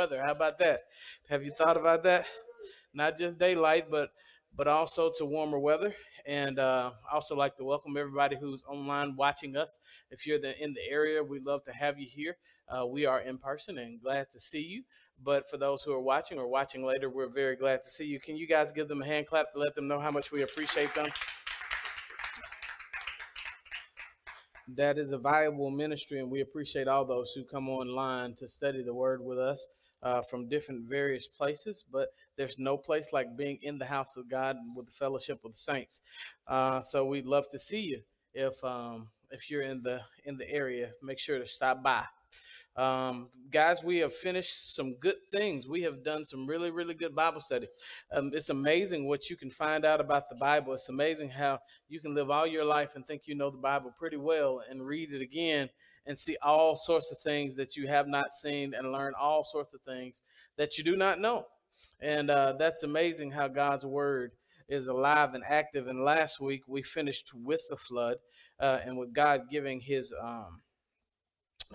weather. How about that? Have you thought about that? Not just daylight, but but also to warmer weather. And uh, also like to welcome everybody who's online watching us. If you're the, in the area, we'd love to have you here. Uh, we are in person and glad to see you. But for those who are watching or watching later, we're very glad to see you. Can you guys give them a hand clap to let them know how much we appreciate them? That is a valuable ministry, and we appreciate all those who come online to study the word with us uh, from different various places, but there's no place like being in the house of God with the fellowship of the saints. Uh, so we'd love to see you if um, if you're in the in the area. Make sure to stop by. Um, guys, we have finished some good things. We have done some really, really good Bible study. Um, it's amazing what you can find out about the Bible. It's amazing how you can live all your life and think you know the Bible pretty well and read it again and see all sorts of things that you have not seen and learn all sorts of things that you do not know. And uh, that's amazing how God's word is alive and active. And last week we finished with the flood uh, and with God giving his um,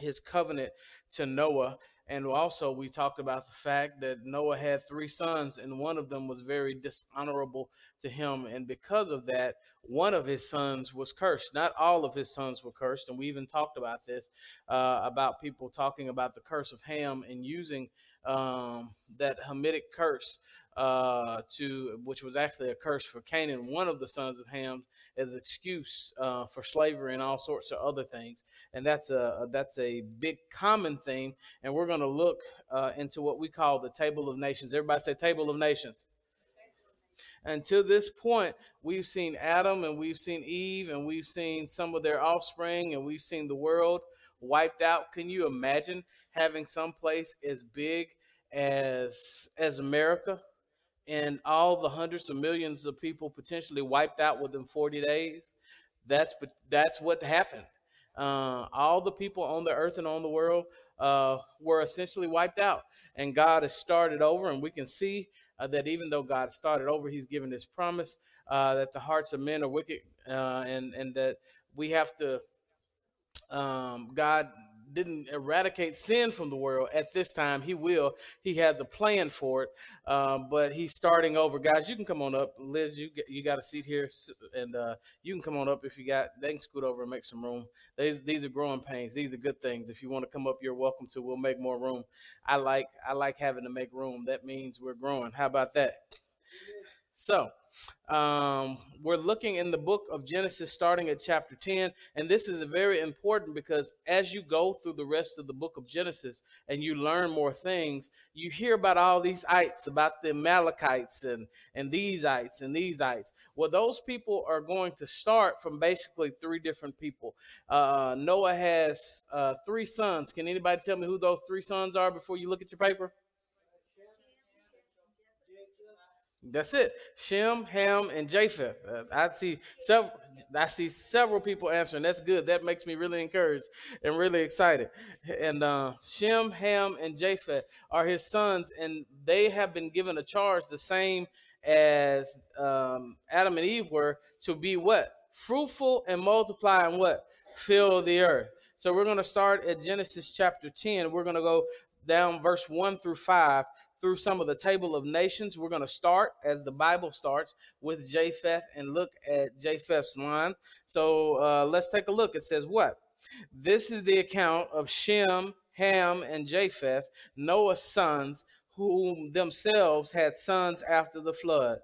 his covenant to Noah and also, we talked about the fact that Noah had three sons, and one of them was very dishonorable to him. And because of that, one of his sons was cursed. Not all of his sons were cursed. And we even talked about this uh, about people talking about the curse of Ham and using um, that Hamitic curse uh, to which was actually a curse for Canaan, one of the sons of Ham, as an excuse uh, for slavery and all sorts of other things. And that's a that's a big common theme. And we're going to look uh, into what we call the table of nations. Everybody say table of nations. And to this point, we've seen Adam and we've seen Eve and we've seen some of their offspring and we've seen the world wiped out. Can you imagine having some place as big as as America? And all the hundreds of millions of people potentially wiped out within 40 days, that's that's what happened. Uh, all the people on the earth and on the world uh, were essentially wiped out, and God has started over. And we can see uh, that even though God started over, He's given His promise uh, that the hearts of men are wicked, uh, and and that we have to. Um, God didn't eradicate sin from the world at this time. He will. He has a plan for it, um, but he's starting over. Guys, you can come on up. Liz, you you got a seat here, and uh, you can come on up if you got. They can scoot over and make some room. These these are growing pains. These are good things. If you want to come up, you're welcome to. We'll make more room. I like I like having to make room. That means we're growing. How about that? So. Um, we're looking in the book of Genesis, starting at chapter 10. And this is very important because as you go through the rest of the book of Genesis and you learn more things, you hear about all these ites, about the Amalekites and, and these ites and these ites. Well, those people are going to start from basically three different people. Uh, Noah has uh, three sons. Can anybody tell me who those three sons are before you look at your paper? That's it. Shem, Ham, and Japheth. Uh, I see several. I see several people answering. That's good. That makes me really encouraged and really excited. And uh, Shem, Ham, and Japheth are his sons, and they have been given a charge the same as um, Adam and Eve were to be what fruitful and multiply and what fill the earth. So we're going to start at Genesis chapter ten. We're going to go down verse one through five through some of the table of nations. We're going to start, as the Bible starts, with Japheth and look at Japheth's line. So uh, let's take a look. It says, What? This is the account of Shem, Ham, and Japheth, Noah's sons, who themselves had sons after the flood.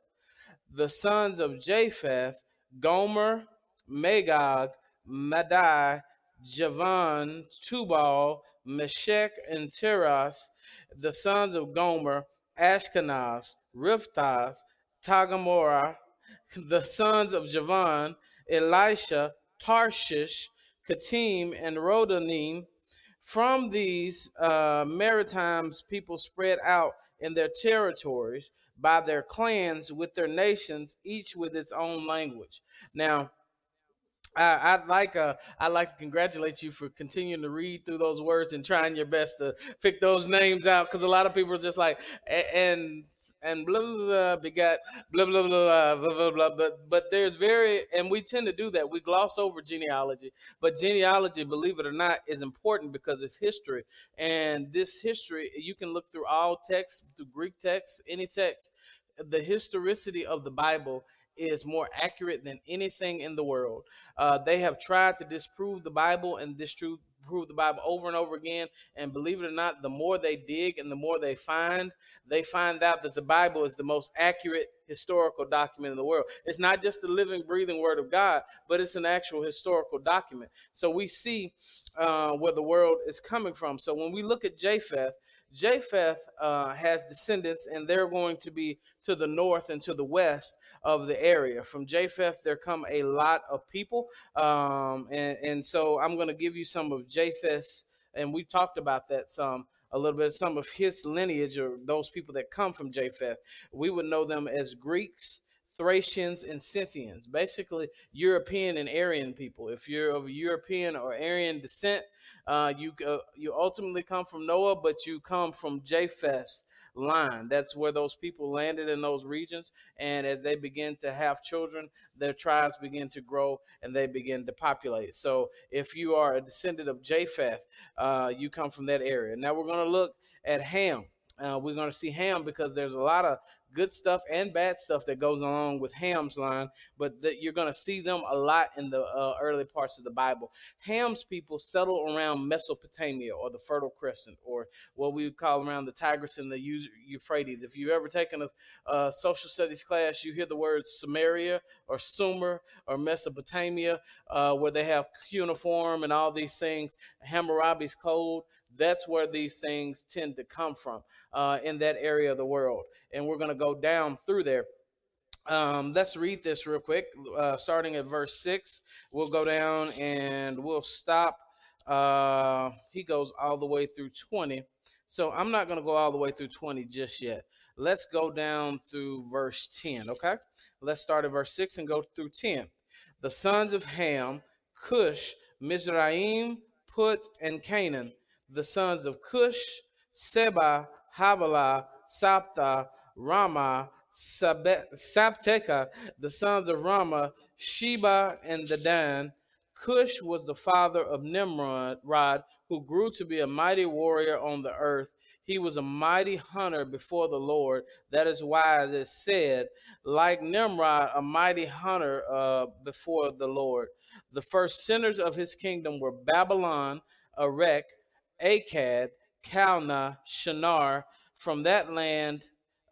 The sons of Japheth, Gomer, Magog, Madai, Javan, Tubal, Meshech, and Tiras the sons of Gomer, Ashkenaz, Riphath, Togarmah, the sons of Javan, Elisha, Tarshish, Kittim, and Rodanim. From these uh, maritimes, people spread out in their territories by their clans with their nations, each with its own language. Now, I, would like uh, I'd like to congratulate you for continuing to read through those words and trying your best to pick those names out because a lot of people are just like and and blah blah blah begat blah blah blah blah blah blah. But but there's very and we tend to do that. We gloss over genealogy, but genealogy, believe it or not, is important because it's history, and this history you can look through all texts, through Greek texts, any text. The historicity of the Bible is more accurate than anything in the world. Uh, they have tried to disprove the Bible and disprove prove the Bible over and over again. And believe it or not, the more they dig and the more they find, they find out that the Bible is the most accurate historical document in the world. It's not just the living, breathing Word of God, but it's an actual historical document. So we see uh, where the world is coming from. So when we look at Japheth, Japheth uh, has descendants, and they're going to be to the north and to the west of the area. From Japheth, there come a lot of people. Um, and, and so I'm going to give you some of Japheth's, and we talked about that some a little bit, some of his lineage or those people that come from Japheth. We would know them as Greeks. Thracians and Scythians, basically European and Aryan people. If you're of European or Aryan descent, uh, you uh, you ultimately come from Noah, but you come from Japheth's line. That's where those people landed in those regions, and as they begin to have children, their tribes begin to grow and they begin to populate. So, if you are a descendant of Japheth, uh, you come from that area. Now we're going to look at Ham. Uh, we're going to see Ham because there's a lot of good stuff and bad stuff that goes along with Ham's line, but that you're going to see them a lot in the uh, early parts of the Bible. Ham's people settle around Mesopotamia or the Fertile Crescent or what we would call around the Tigris and the Euphrates. If you've ever taken a, social studies class, you hear the words Samaria or Sumer or Mesopotamia, uh, where they have cuneiform and all these things, Hammurabi's code that's where these things tend to come from uh, in that area of the world. And we're going to go down through there. Um, let's read this real quick, uh, starting at verse 6. We'll go down and we'll stop. Uh, he goes all the way through 20. So I'm not going to go all the way through 20 just yet. Let's go down through verse 10, okay? Let's start at verse 6 and go through 10. The sons of Ham, Cush, Mizraim, Put, and Canaan the sons of Cush, Seba, Havilah, Sabta, Raamah, Sabteka, the sons of Raamah, Sheba, and Dedan. Cush was the father of Nimrod, who grew to be a mighty warrior on the earth. He was a mighty hunter before the Lord. That is why it is said, like Nimrod, a mighty hunter uh, before the Lord. The first centers of his kingdom were Babylon, Erech, Akkad, Calneh, Shinar. From that land,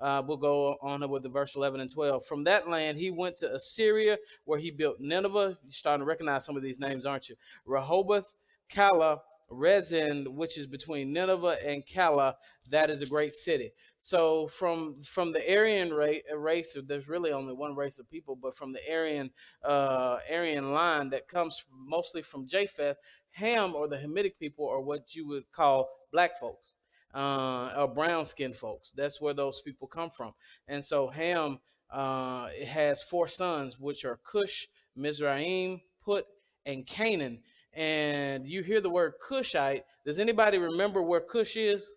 uh, we'll go on with the verse 11 and 12. From that land, he went to Assyria, where he built Nineveh. You're starting to recognize some of these names, aren't you? Rehoboth, Calah, Resen, which is between Nineveh and Calah, that is a great city. So from from the Aryan race, there's really only one race of people, but from the Aryan uh, Aryan line that comes mostly from Japheth, Ham or the Hamitic people are what you would call black folks uh, or brown skinned folks. That's where those people come from. And so Ham uh, has four sons, which are Cush, Mizraim, Put, and Canaan. And you hear the word Cushite. Does anybody remember where Cush is?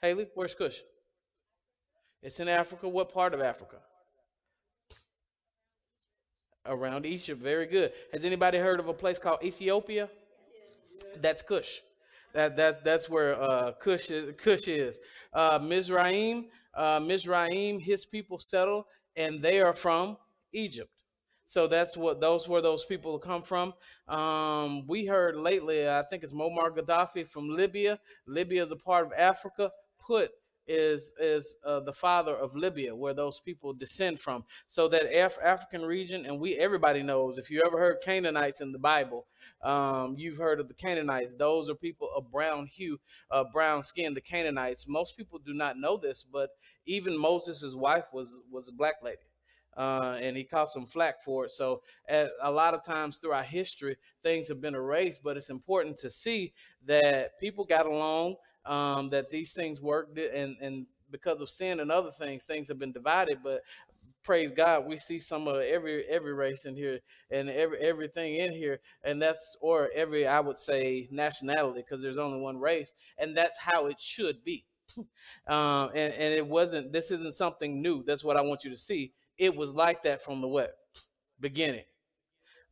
Haley, where's Cush? It's in Africa. What part of Africa? Around Egypt. Very good. Has anybody heard of a place called Ethiopia? Yes. That's Cush. That, that, that's where uh, Cush is. Cush is. Uh, Mizraim, uh, Mizraim, his people settle, and they are from Egypt. So that's what those where those people come from. Um, we heard lately, I think it's Muammar Gaddafi from Libya. Libya is a part of Africa. Put is is uh, the father of Libya, where those people descend from. So that Af- African region, and we everybody knows. If you ever heard Canaanites in the Bible, um, you've heard of the Canaanites. Those are people of brown hue, uh, brown skin. The Canaanites. Most people do not know this, but even Moses' wife was was a black lady. Uh, and he caught some flack for it. So, a lot of times throughout history, things have been erased, but it's important to see that people got along um, that these things worked and and because of sin and other things, things have been divided. But praise God, we see some of every every race in here and every everything in here, and that's or every I would say nationality because there's only one race, and that's how it should be. um, and, and it wasn't. This isn't something new. That's what I want you to see. It was like that from the what beginning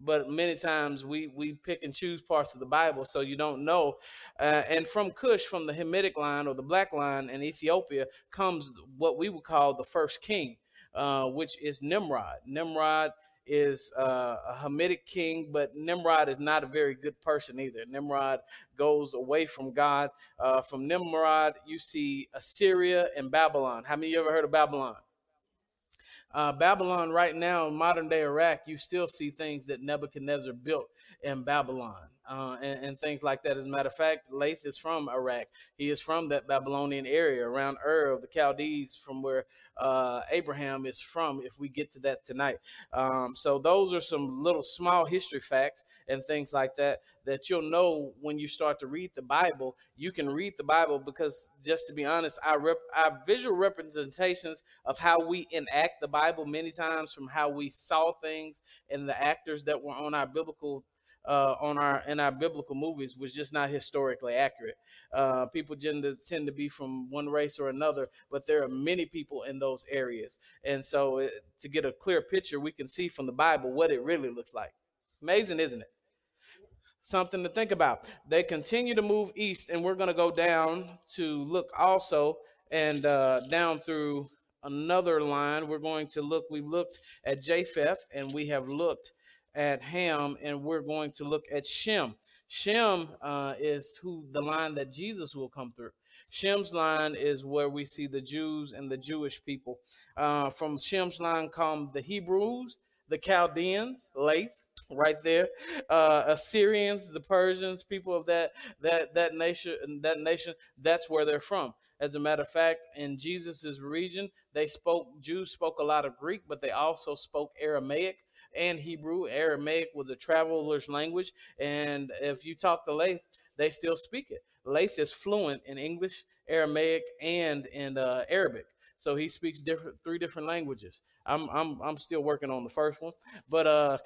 but many times we we pick and choose parts of the Bible, so you don't know. Uh, and from Cush, from the Hamitic line or the Black line in Ethiopia, comes what we would call the first king, uh, which is Nimrod. Nimrod is uh, a Hamitic king, but Nimrod is not a very good person either. Nimrod goes away from God. Uh, from Nimrod, you see Assyria and Babylon. How many of you ever heard of Babylon? Uh, Babylon, right now, in modern day Iraq, you still see things that Nebuchadnezzar built in Babylon uh, and, and, things like that. As a matter of fact, Lath is from Iraq. He is from that Babylonian area around Ur of the Chaldees, from where uh, Abraham is from, if we get to that tonight. Um, so, those are some little small history facts and things like that that you'll know when you start to read the Bible. You can read the Bible because, just to be honest, our, rep- our visual representations of how we enact the Bible many times from how we saw things and the actors that were on our biblical uh, on our in our biblical movies was just not historically accurate. Uh, people tend to tend to be from one race or another, but there are many people in those areas, and so it, to get a clear picture, we can see from the Bible what it really looks like. Amazing, isn't it? Something to think about. They continue to move east, and we're going to go down to look also and uh, down through another line. We're going to look. We looked at Japheth, and we have looked at Ham, and we're going to look at Shem. Shem uh, is who the line that Jesus will come through. Shem's line is where we see the Jews and the Jewish people. Uh, from Shem's line come the Hebrews, the Chaldeans, Lath, right there, uh, Assyrians, the Persians, people of that that that nation. That nation. That's where they're from. As a matter of fact, in Jesus's region, they spoke. Jews spoke a lot of Greek, but they also spoke Aramaic and Hebrew. Aramaic was a traveler's language, and if you talk to Lath, they still speak it. Lath is fluent in English, Aramaic, and in uh, Arabic. So he speaks different three different languages. I'm I'm I'm still working on the first one, but uh,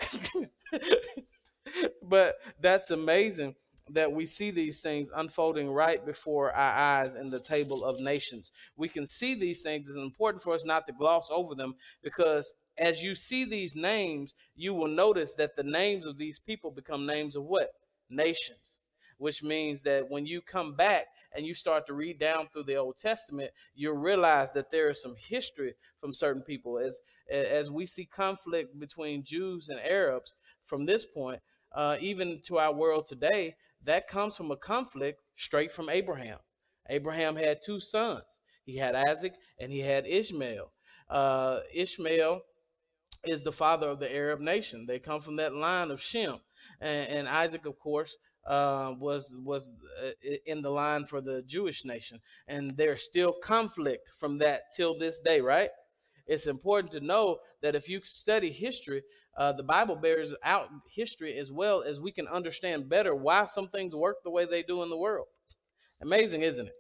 but that's amazing that we see these things unfolding right before our eyes in the table of nations. We can see these things. It's important for us not to gloss over them because as you see these names, you will notice that the names of these people become names of what? Nations. Which means that when you come back and you start to read down through the Old Testament, you'll realize that there is some history from certain people. As as we see conflict between Jews and Arabs from this point, uh, even to our world today, that comes from a conflict straight from Abraham. Abraham had two sons. He had Isaac and he had Ishmael. Uh, Ishmael is the father of the Arab nation. They come from that line of Shem, and, and Isaac, of course, uh, was was uh, in the line for the Jewish nation, and there's still conflict from that till this day. Right? It's important to know that if you study history, uh, the Bible bears out history as well as we can understand better why some things work the way they do in the world. Amazing, isn't it?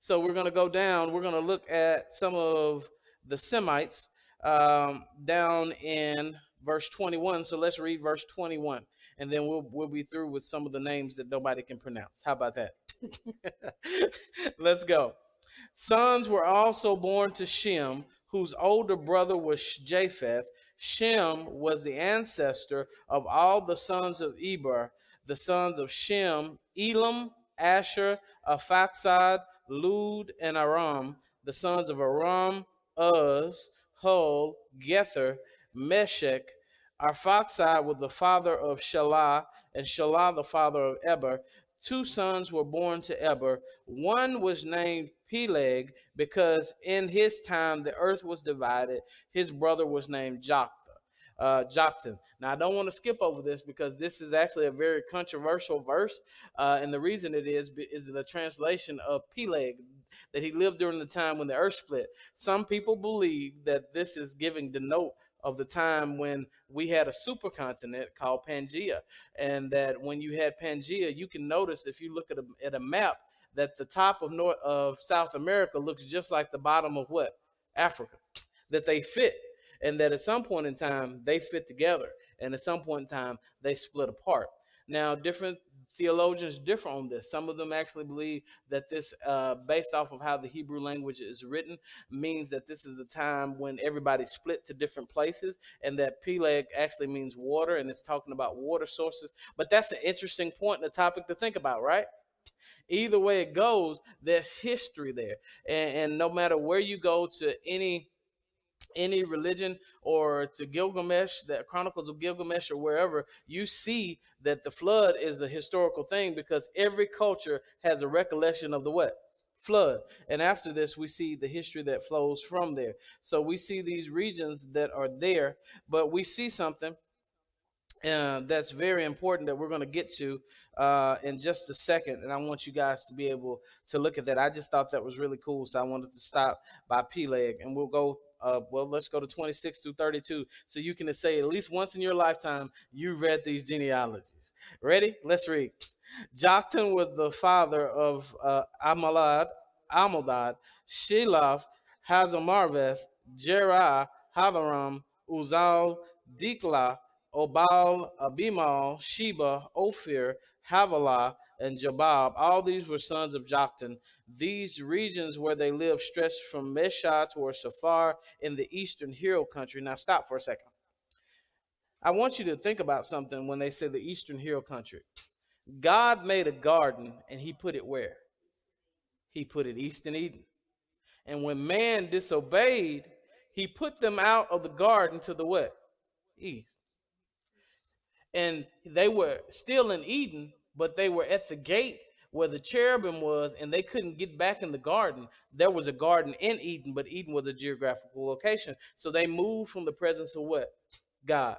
So we're going to go down. We're going to look at some of the Semites um, down in verse 21. So let's read verse 21, and then we'll we'll be through with some of the names that nobody can pronounce. How about that? let's go. Sons were also born to Shem, whose older brother was Japheth. Shem was the ancestor of all the sons of Eber, the sons of Shem, Elam, Asher, Arphaxad, Lud, and Aram, the sons of Aram, Uz, Hul, Gether, Meshech. Arphaxad was the father of Shelah, and Shelah the father of Eber. Two sons were born to Eber. One was named Peleg because in his time the earth was divided. His brother was named Joktan. Uh, Joktan. Now, I don't want to skip over this because this is actually a very controversial verse. Uh, and the reason it is is the translation of Peleg, that he lived during the time when the earth split. Some people believe that this is giving the note of the time when we had a supercontinent called Pangea, and that when you had Pangea, you can notice if you look at a, at a map that the top of North of South America looks just like the bottom of what Africa, that they fit, and that at some point in time they fit together, and at some point in time they split apart. Now, different theologians differ on this. Some of them actually believe that this, uh, based off of how the Hebrew language is written, means that this is the time when everybody split to different places, and that Peleg actually means water, and it's talking about water sources. But that's an interesting point and a topic to think about, right? Either way it goes, there's history there, and, and no matter where you go to any any religion or to Gilgamesh, the Chronicles of Gilgamesh, or wherever, you see that the flood is a historical thing because every culture has a recollection of the what? Flood. And after this, we see the history that flows from there. So we see these regions that are there, but we see something uh, that's very important that we're going to get to uh, in just a second. And I want you guys to be able to look at that. I just thought that was really cool. So I wanted to stop by Peleg and we'll go uh, well, let's go to 26 through 32 so you can say at least once in your lifetime you read these genealogies. Ready? Let's read. Joktan was the father of uh, Amalad, Amadad, Sheloth, Hazarmaveth, Jerah, Hadoram, Uzal, Diklah, Obal, Abimael, Sheba, Ophir, Havilah, and Jobab. All these were sons of Joktan. These regions where they lived stretched from Mesha toward Sephar in the eastern hill country. Now, stop for a second. I want you to think about something when they say the eastern hill country. God made a garden and he put it where? He put it east in Eden. And when man disobeyed, he put them out of the garden to the what? East. And they were still in Eden, but they were at the gate where the cherubim was, and they couldn't get back in the garden. There was a garden in Eden, but Eden was a geographical location. So they moved from the presence of what? God.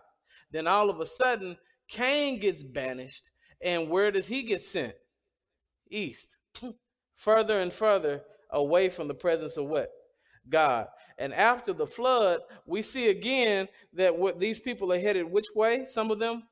Then all of a sudden, Cain gets banished, and where does he get sent? East. further and further away from the presence of what? God. And after the flood, we see again that what these people are headed which way? Some of them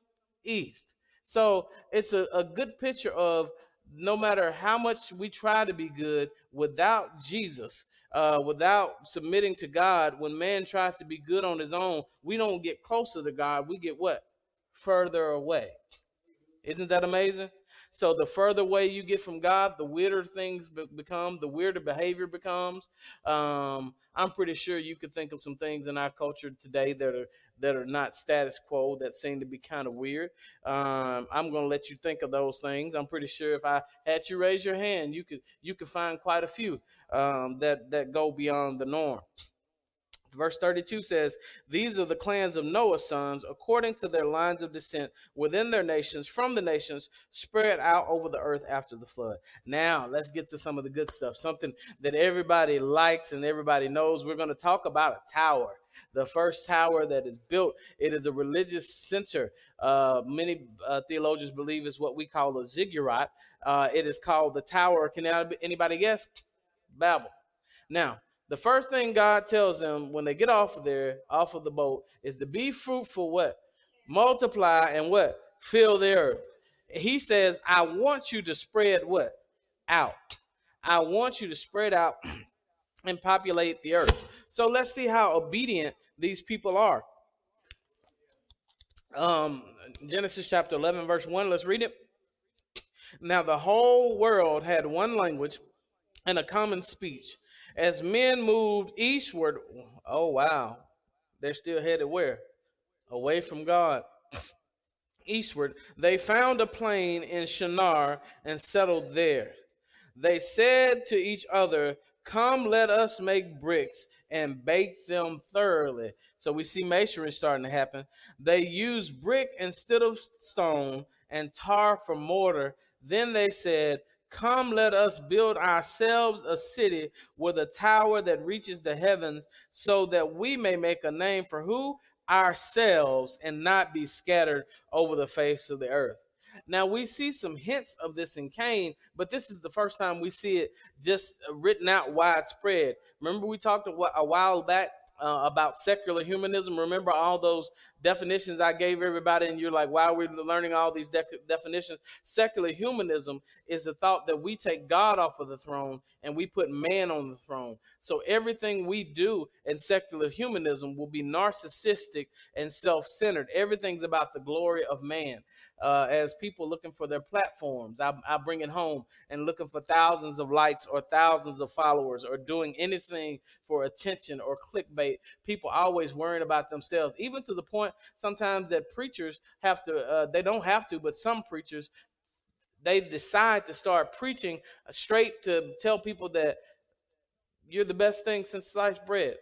east. So it's a, a good picture of no matter how much we try to be good without Jesus, uh, without submitting to God, when man tries to be good on his own, we don't get closer to God. We get what? Further away. Isn't that amazing? So the further away you get from God, the weirder things be- become, the weirder behavior becomes. Um, I'm pretty sure you could think of some things in our culture today that are that are not status quo that seem to be kind of weird. Um, I'm going to let you think of those things. I'm pretty sure if I had you raise your hand, you could you could find quite a few um, that that go beyond the norm. Verse 32 says, These are the clans of Noah's sons, according to their lines of descent within their nations, from the nations spread out over the earth after the flood. Now, let's get to some of the good stuff, something that everybody likes and everybody knows. We're going to talk about a tower. The first tower that is built, it is a religious center. Uh, many uh, theologians believe is what we call a ziggurat. Uh, it is called the Tower. Can anybody guess? Babel. Now, the first thing God tells them when they get off of there, off of the boat, is to be fruitful, what? Multiply and what? Fill the earth. He says, I want you to spread what? Out. I want you to spread out and populate the earth. So let's see how obedient these people are. Um, Genesis chapter 11, verse 1, let's read it. Now the whole world had one language and a common speech. As men moved eastward, oh wow, they're still headed where? Away from God. Eastward, they found a plain in Shinar and settled there. They said to each other, Come, let us make bricks and bake them thoroughly. So we see masonry starting to happen. They used brick instead of stone and tar for mortar. Then they said, Come, let us build ourselves a city with a tower that reaches the heavens, so that we may make a name for who? Ourselves, and not be scattered over the face of the earth. Now we see some hints of this in Cain, but this is the first time we see it just written out widespread. Remember, we talked a while back uh, about secular humanism. Remember all those definitions I gave everybody, and you're like, why are we learning all these de- definitions? Secular humanism is the thought that we take God off of the throne and we put man on the throne. So everything we do in secular humanism will be narcissistic and self centered. Everything's about the glory of man. Uh, as people looking for their platforms, I, I bring it home and looking for thousands of likes or thousands of followers or doing anything for attention or clickbait. People always worrying about themselves, even to the point sometimes that preachers have to, uh, they don't have to, but some preachers they decide to start preaching straight to tell people that you're the best thing since sliced bread,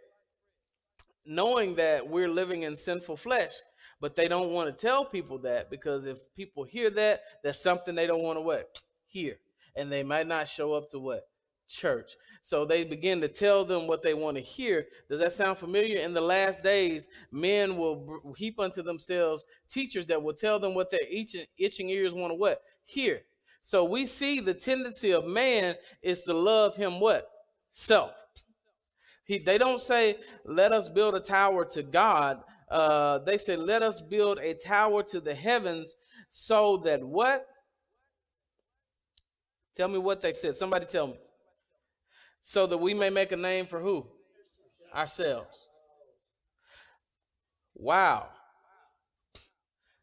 knowing that we're living in sinful flesh. But they don't want to tell people that because if people hear that, that's something they don't want to what hear, and they might not show up to what church. So they begin to tell them what they want to hear. Does that sound familiar? In the last days, men will heap unto themselves teachers that will tell them what their itching, itching ears want to what hear. So we see the tendency of man is to love him what? Self. He, they don't say, let us build a tower to God. Uh, they say, let us build a tower to the heavens so that what? Tell me what they said. Somebody tell me. So that we may make a name for who? Ourselves. Wow.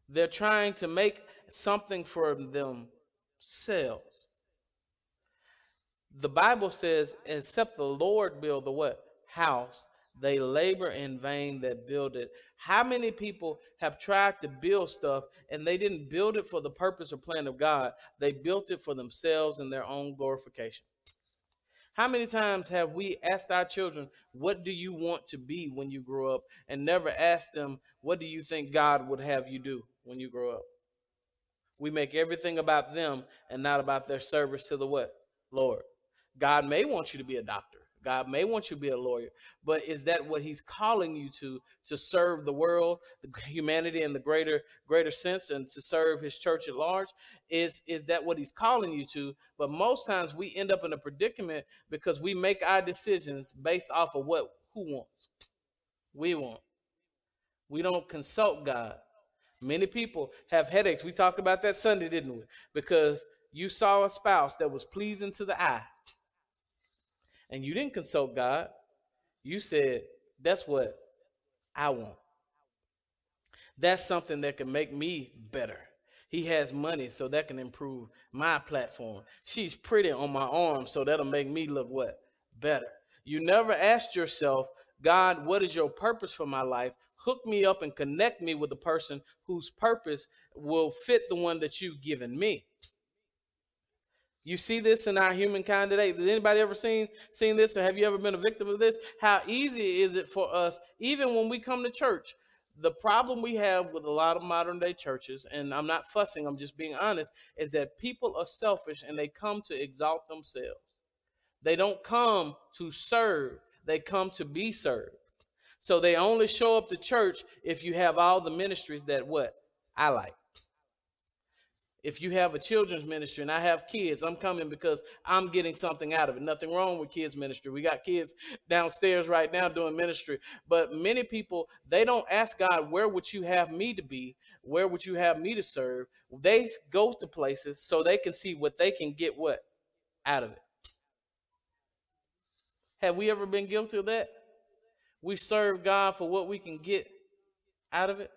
They're trying to make something for themselves. The Bible says, except the Lord build the what? House, they labor in vain that build it. How many people have tried to build stuff and they didn't build it for the purpose or plan of God? They built it for themselves and their own glorification. How many times have we asked our children, What do you want to be when you grow up? and never asked them, What do you think God would have you do when you grow up? We make everything about them and not about their service to the what? Lord. God may want you to be a doctor. God may want you to be a lawyer, but is that what he's calling you to to serve the world, the humanity in the greater greater sense and to serve his church at large? Is is that what he's calling you to? But most times we end up in a predicament because we make our decisions based off of what who wants. We want. We don't consult God. Many people have headaches. We talked about that Sunday, didn't we? Because you saw a spouse that was pleasing to the eye and you didn't consult God. You said, That's what I want. That's something that can make me better. He has money, so that can improve my platform. She's pretty on my arm, so that'll make me look what? Better. You never asked yourself, God, what is your purpose for my life? hook me up and connect me with a person whose purpose will fit the one that you've given me. You see this in our humankind today. Has anybody ever seen seen this, or have you ever been a victim of this? How easy is it for us, even when we come to church? The problem we have with a lot of modern day churches, and I'm not fussing, I'm just being honest, is that people are selfish and they come to exalt themselves. They don't come to serve, they come to be served. So they only show up to church if you have all the ministries that what I like. If you have a children's ministry and I have kids, I'm coming because I'm getting something out of it. Nothing wrong with kids ministry. We got kids downstairs right now doing ministry. But many people, they don't ask God, where would you have me to be? Where would you have me to serve? They go to places so they can see what they can get what out of it. Have we ever been guilty of that? We serve God for what we can get out of it.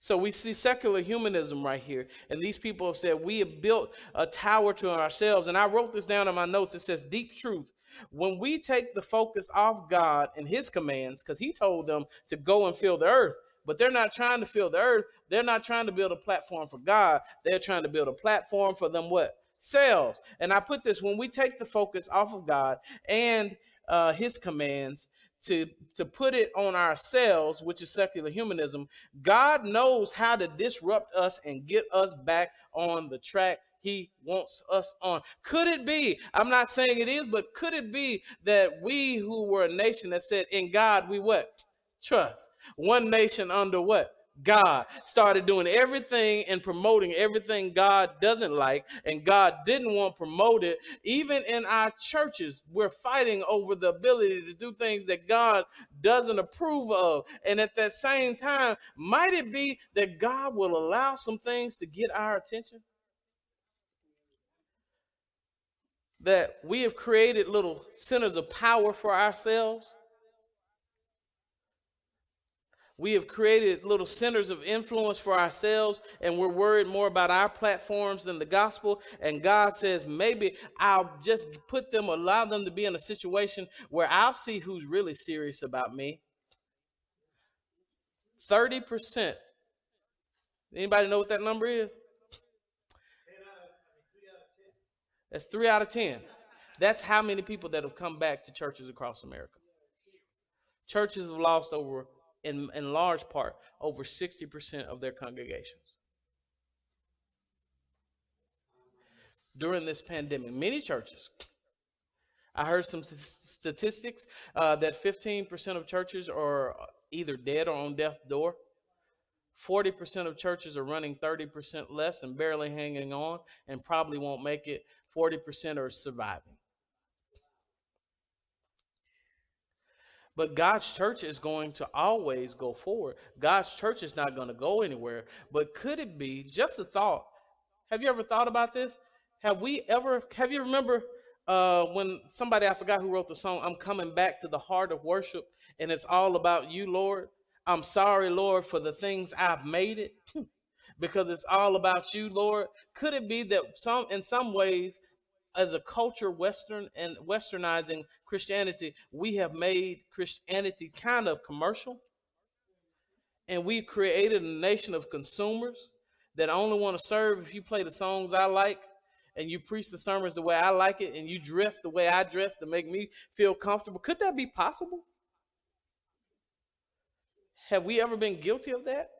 So we see secular humanism right here. And these people have said, We have built a tower to ourselves. And I wrote this down in my notes. It says, Deep truth. When we take the focus off God and his commands, because he told them to go and fill the earth, but they're not trying to fill the earth. They're not trying to build a platform for God. They're trying to build a platform for them what? Selves. And I put this when we take the focus off of God and uh, his commands to to put it on ourselves which is secular humanism god knows how to disrupt us and get us back on the track he wants us on. Could it be i'm not saying it is but could it be that we who were a nation that said in god we what? Trust. One nation under what God, started doing everything and promoting everything God doesn't like and God didn't want promoted. Even in our churches, we're fighting over the ability to do things that God doesn't approve of. And at that same time, might it be that God will allow some things to get our attention? That we have created little centers of power for ourselves we have created little centers of influence for ourselves, and we're worried more about our platforms than the gospel. And God says, maybe I'll just put them, allow them to be in a situation where I'll see who's really serious about me. 30%. Anybody know what that number is? That's three out of 10. That's how many people that have come back to churches across America. Churches have lost over in, in large part, over 60% of their congregations. During this pandemic, many churches, I heard some statistics uh, that 15% of churches are either dead or on death's door. 40% of churches are running 30% less and barely hanging on and probably won't make it. 40% are surviving. But God's church is going to always go forward. God's church is not going to go anywhere. But could it be just a thought? Have you ever thought about this? Have we ever, have you remember uh, when somebody, I forgot who wrote the song, I'm coming back to the heart of worship and it's all about you, Lord? I'm sorry, Lord, for the things I've made it because it's all about you, Lord. Could it be that some, in some ways, as a culture, Western and Westernizing Christianity, we have made Christianity kind of commercial. And we've created a nation of consumers that only want to serve if you play the songs I like and you preach the sermons the way I like it and you dress the way I dress to make me feel comfortable. Could that be possible? Have we ever been guilty of that?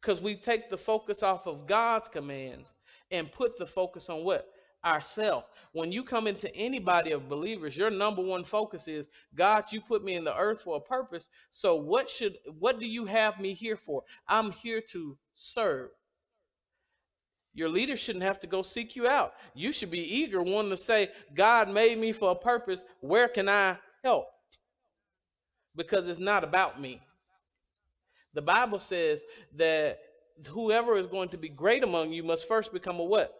Because we take the focus off of God's commands and put the focus on what? Ourself. When you come into anybody of believers, your number one focus is God, you put me in the earth for a purpose. So what should what do you have me here for? I'm here to serve. Your leader shouldn't have to go seek you out. You should be eager, wanting to say, God made me for a purpose. Where can I help? Because it's not about me. The Bible says that whoever is going to be great among you must first become a what?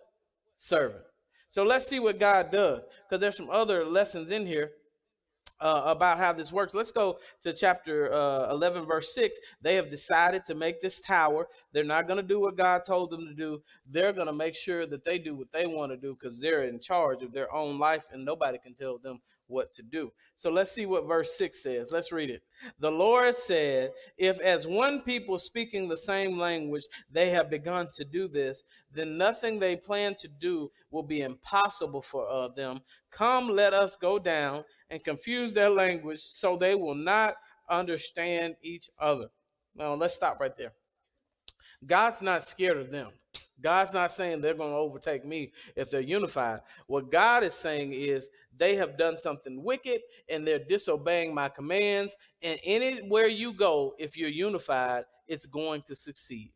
Servant. So let's see what God does, because there's some other lessons in here uh, about how this works. Let's go to chapter uh, 11, verse 6. They have decided to make this tower. They're not going to do what God told them to do. They're going to make sure that they do what they want to do because they're in charge of their own life and nobody can tell them what to do. So let's see what verse 6 says. Let's read it. The Lord said, If as one people speaking the same language they have begun to do this, then nothing they plan to do will be impossible for uh, them. Come, let us go down and confuse their language so they will not understand each other. Now let's stop right there. God's not scared of them. God's not saying they're going to overtake me if they're unified. What God is saying is they have done something wicked and they're disobeying my commands. And anywhere you go, if you're unified, it's going to succeed.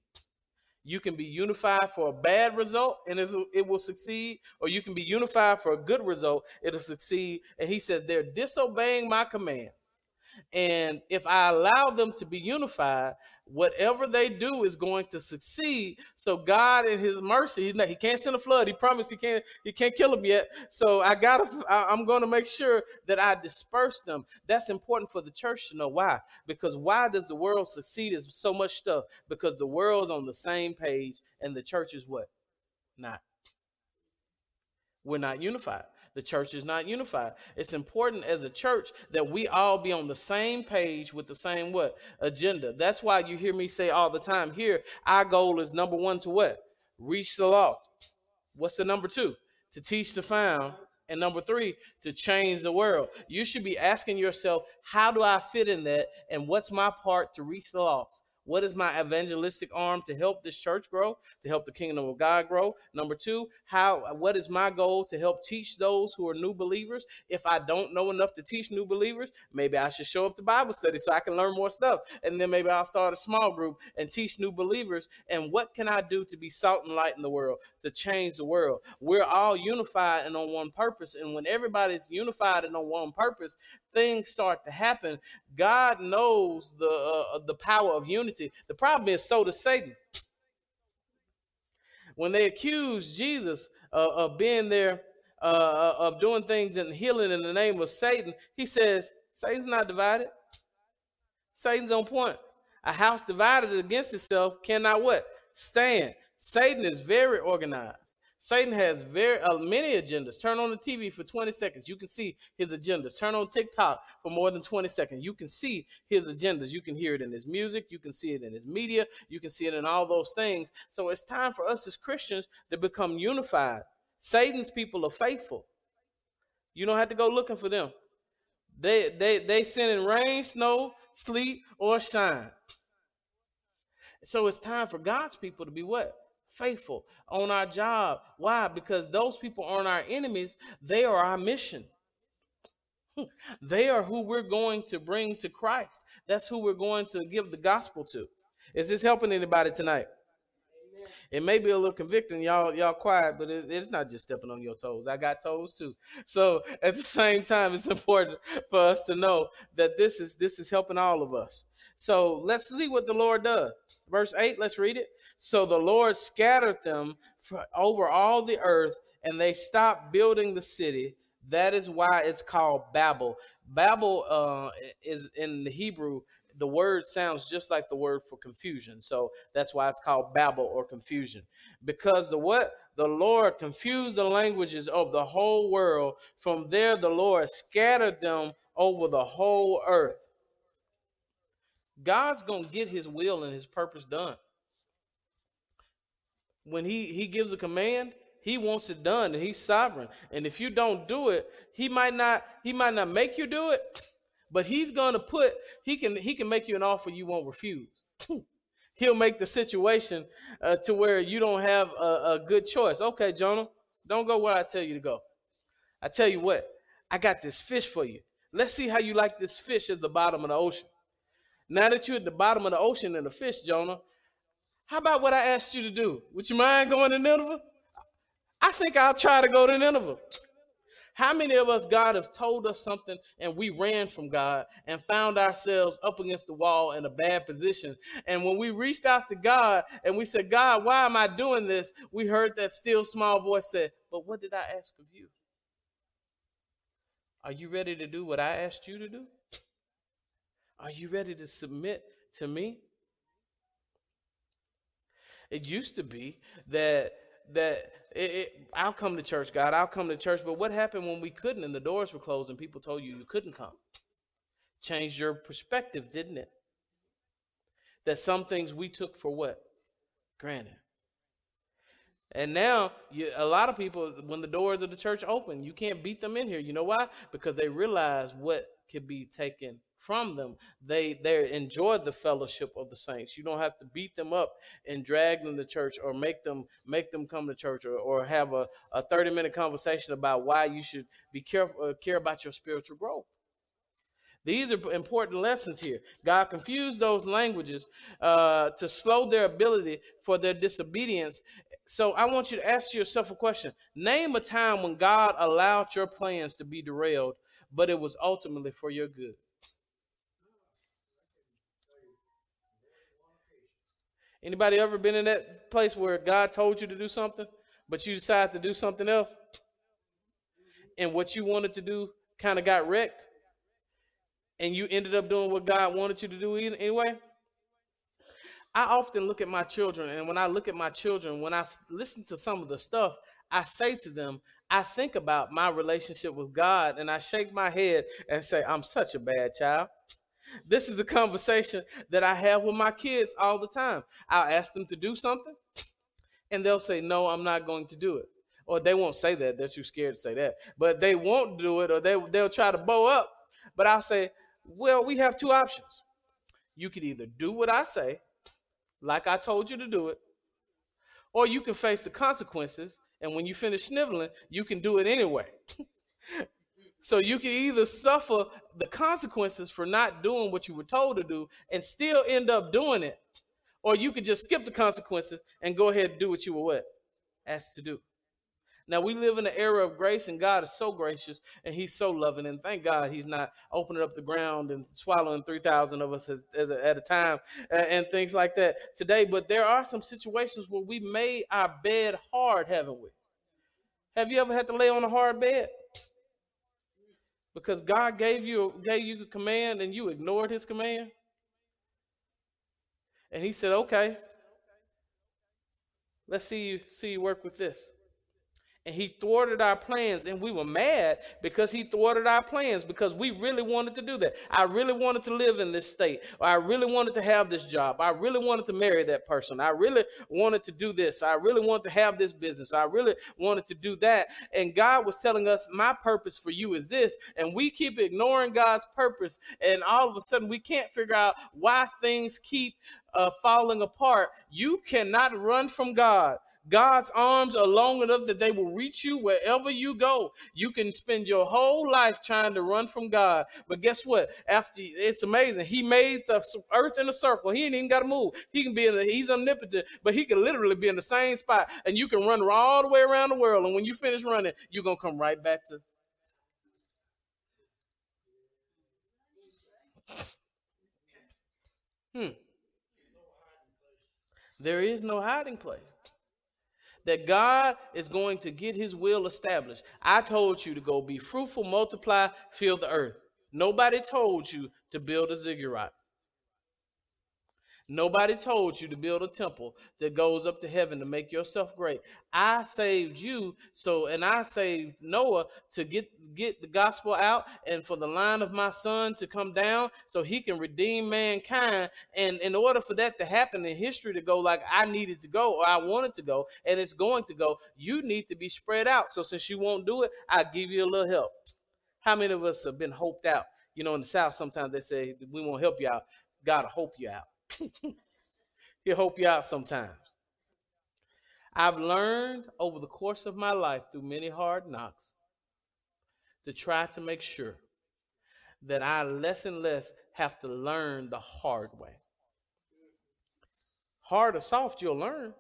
You can be unified for a bad result and it will succeed, or you can be unified for a good result, it'll succeed. And he said, They're disobeying my commands. And if I allow them to be unified, whatever they do is going to succeed. So God in his mercy, not, he can't send a flood. He promised he can't he can't kill them yet. So I gotta I'm going to make sure that I disperse them. That's important for the church to know why. Because why does the world succeed is so much stuff? Because the world's on the same page and the church is what? Not. We're not unified. The church is not unified. It's important as a church that we all be on the same page with the same what? Agenda. That's why you hear me say all the time here, our goal is number one to what? Reach the lost. What's the number two? To teach the found. And number three, to change the world. You should be asking yourself, how do I fit in that? And what's my part to reach the lost? What is my evangelistic arm to help this church grow, to help the kingdom of God grow? Number two, how what is my goal to help teach those who are new believers? If I don't know enough to teach new believers, maybe I should show up to Bible study so I can learn more stuff. And then maybe I'll start a small group and teach new believers. And what can I do to be salt and light in the world, to change the world? We're all unified and on one purpose. And when everybody's unified and on one purpose, things start to happen. God knows the uh, the power of unity. The problem is so does Satan. When they accuse Jesus uh, of being there, uh, uh, of doing things and healing in the name of Satan, he says Satan's not divided. Satan's on point. A house divided against itself cannot what stand. Satan is very organized. Satan has very uh, many agendas. Turn on the TV for 20 seconds. You can see his agendas. Turn on TikTok for more than 20 seconds. You can see his agendas. You can hear it in his music. You can see it in his media. You can see it in all those things. So it's time for us as Christians to become unified. Satan's people are faithful. You don't have to go looking for them. They they they send in rain, snow, sleet, or shine. So it's time for God's people to be what? Faithful on our job. Why? Because those people aren't our enemies, they are our mission. They are who we're going to bring to Christ. That's who we're going to give the gospel to. Is this helping anybody tonight? It may be a little convicting, y'all. Y'all quiet, but it, it's not just stepping on your toes. I got toes too. So at the same time, it's important for us to know that this is this is helping all of us. So let's see what the Lord does. Verse 8, let's read it. So the Lord scattered them over all the earth, and they stopped building the city. That is why it's called Babel. Babel uh, is in the Hebrew. The word sounds just like the word for confusion, so that's why it's called Babel or confusion. Because the what the Lord confused the languages of the whole world. From there, the Lord scattered them over the whole earth. God's gonna get His will and His purpose done when he he gives a command he wants it done and he's sovereign. And if you don't do it he might not he might not make you do it but he's to put he can he can make you an offer you won't refuse. He'll make the situation uh, to where you don't have a, a good choice. Okay jonah don't go where i tell you to go. I tell you what i got this fish for you. Let's see how you like this fish at the bottom of the ocean. Now that you're at the bottom of the ocean and the fish jonah how about what I asked you to do? Would you mind going to Nineveh? I think I'll try to go to Nineveh. How many of us, God, have told us something and we ran from God and found ourselves up against the wall in a bad position? And when we reached out to God and we said, God, why am I doing this? We heard that still small voice say, But what did I ask of you? Are you ready to do what I asked you to do? Are you ready to submit to me? It used to be that that it, it, I'll come to church, God. I'll come to church. But what happened when we couldn't and the doors were closed and people told you you couldn't come? Changed your perspective, didn't it? That some things we took for what? Granted. And now, you, a lot of people, when the doors of the church open, you can't beat them in here. You know why? Because they realize what can be taken from them. They they enjoy the fellowship of the saints. You don't have to beat them up and drag them to church or make them make them come to church or, or have a, a 30 minute conversation about why you should be careful uh, care about your spiritual growth. These are important lessons here. God confused those languages uh, to slow their ability for their disobedience. So I want you to ask yourself a question. Name a time when God allowed your plans to be derailed, but it was ultimately for your good. Anybody ever been in that place where God told you to do something, but you decided to do something else? And what you wanted to do kind of got wrecked? And you ended up doing what God wanted you to do anyway? I often look at my children, and when I look at my children, when I listen to some of the stuff, I say to them, I think about my relationship with God, and I shake my head and say, I'm such a bad child. This is a conversation that I have with my kids all the time. I'll ask them to do something, and they'll say, No, I'm not going to do it. Or they won't say that. They're too scared to say that. But they won't do it, or they, they'll try to bow up. But I'll say, Well, we have two options. You could either do what I say, like I told you to do it, or you can face the consequences. And when you finish sniveling, you can do it anyway. so you can either suffer the consequences for not doing what you were told to do and still end up doing it, or you could just skip the consequences and go ahead and do what you were what? Asked to do. Now we live in an era of grace, and God is so gracious and He's so loving. And thank God He's not opening up the ground and swallowing three thousand of us as, as a, at a time and, and things like that today. But there are some situations where we made our bed hard, haven't we? Have you ever had to lay on a hard bed? Because God gave you gave you a command and you ignored His command. And He said, "Okay, let's see you see you work with this." And he thwarted our plans and we were mad because he thwarted our plans because we really wanted to do that. I really wanted to live in this state. I really wanted to have this job. I really wanted to marry that person. I really wanted to do this. I really wanted to have this business. I really wanted to do that. And god was telling us my purpose for you is this. And we keep ignoring god's purpose and all of a sudden we can't figure out why things keep uh, falling apart. You cannot run from god God's arms are long enough that they will reach you wherever you go. You can spend your whole life trying to run from God. But guess what? After it's amazing. He made the earth in a circle. He ain't even got to move. He can be in the, he's omnipotent, but he can literally be in the same spot. And you can run all the way around the world. And when you finish running, you're gonna come right back to Hmm. There is no hiding place that God is going to get his will established. I told you to go be fruitful, multiply, fill the earth. Nobody told you to build a ziggurat. Nobody told you to build a temple that goes up to heaven to make yourself great. I saved you so and I saved Noah to get get the gospel out and for the line of my son to come down so he can redeem mankind and in order for that to happen in history to go like I needed to go or I wanted to go and it's going to go, you need to be spread out. So since you won't do it, I'll give you a little help. How many of us have been hoped out? You know, in the South, sometimes they say, We won't help you out. God will hope you out. He'll help you out sometimes. I've learned over the course of my life through many hard knocks to try to make sure that I less and less have to learn the hard way. Hard or soft, you'll learn.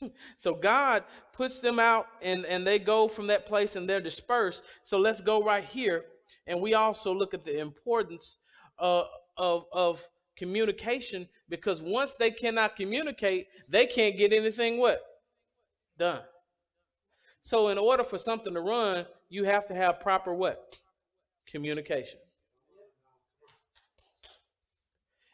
so God puts them out and, and they go from that place and they're dispersed. So let's go right here. And we also look at the importance uh, of, of communication because once they cannot communicate, they can't get anything what? Done. So in order for something to run, you have to have proper what? Communication.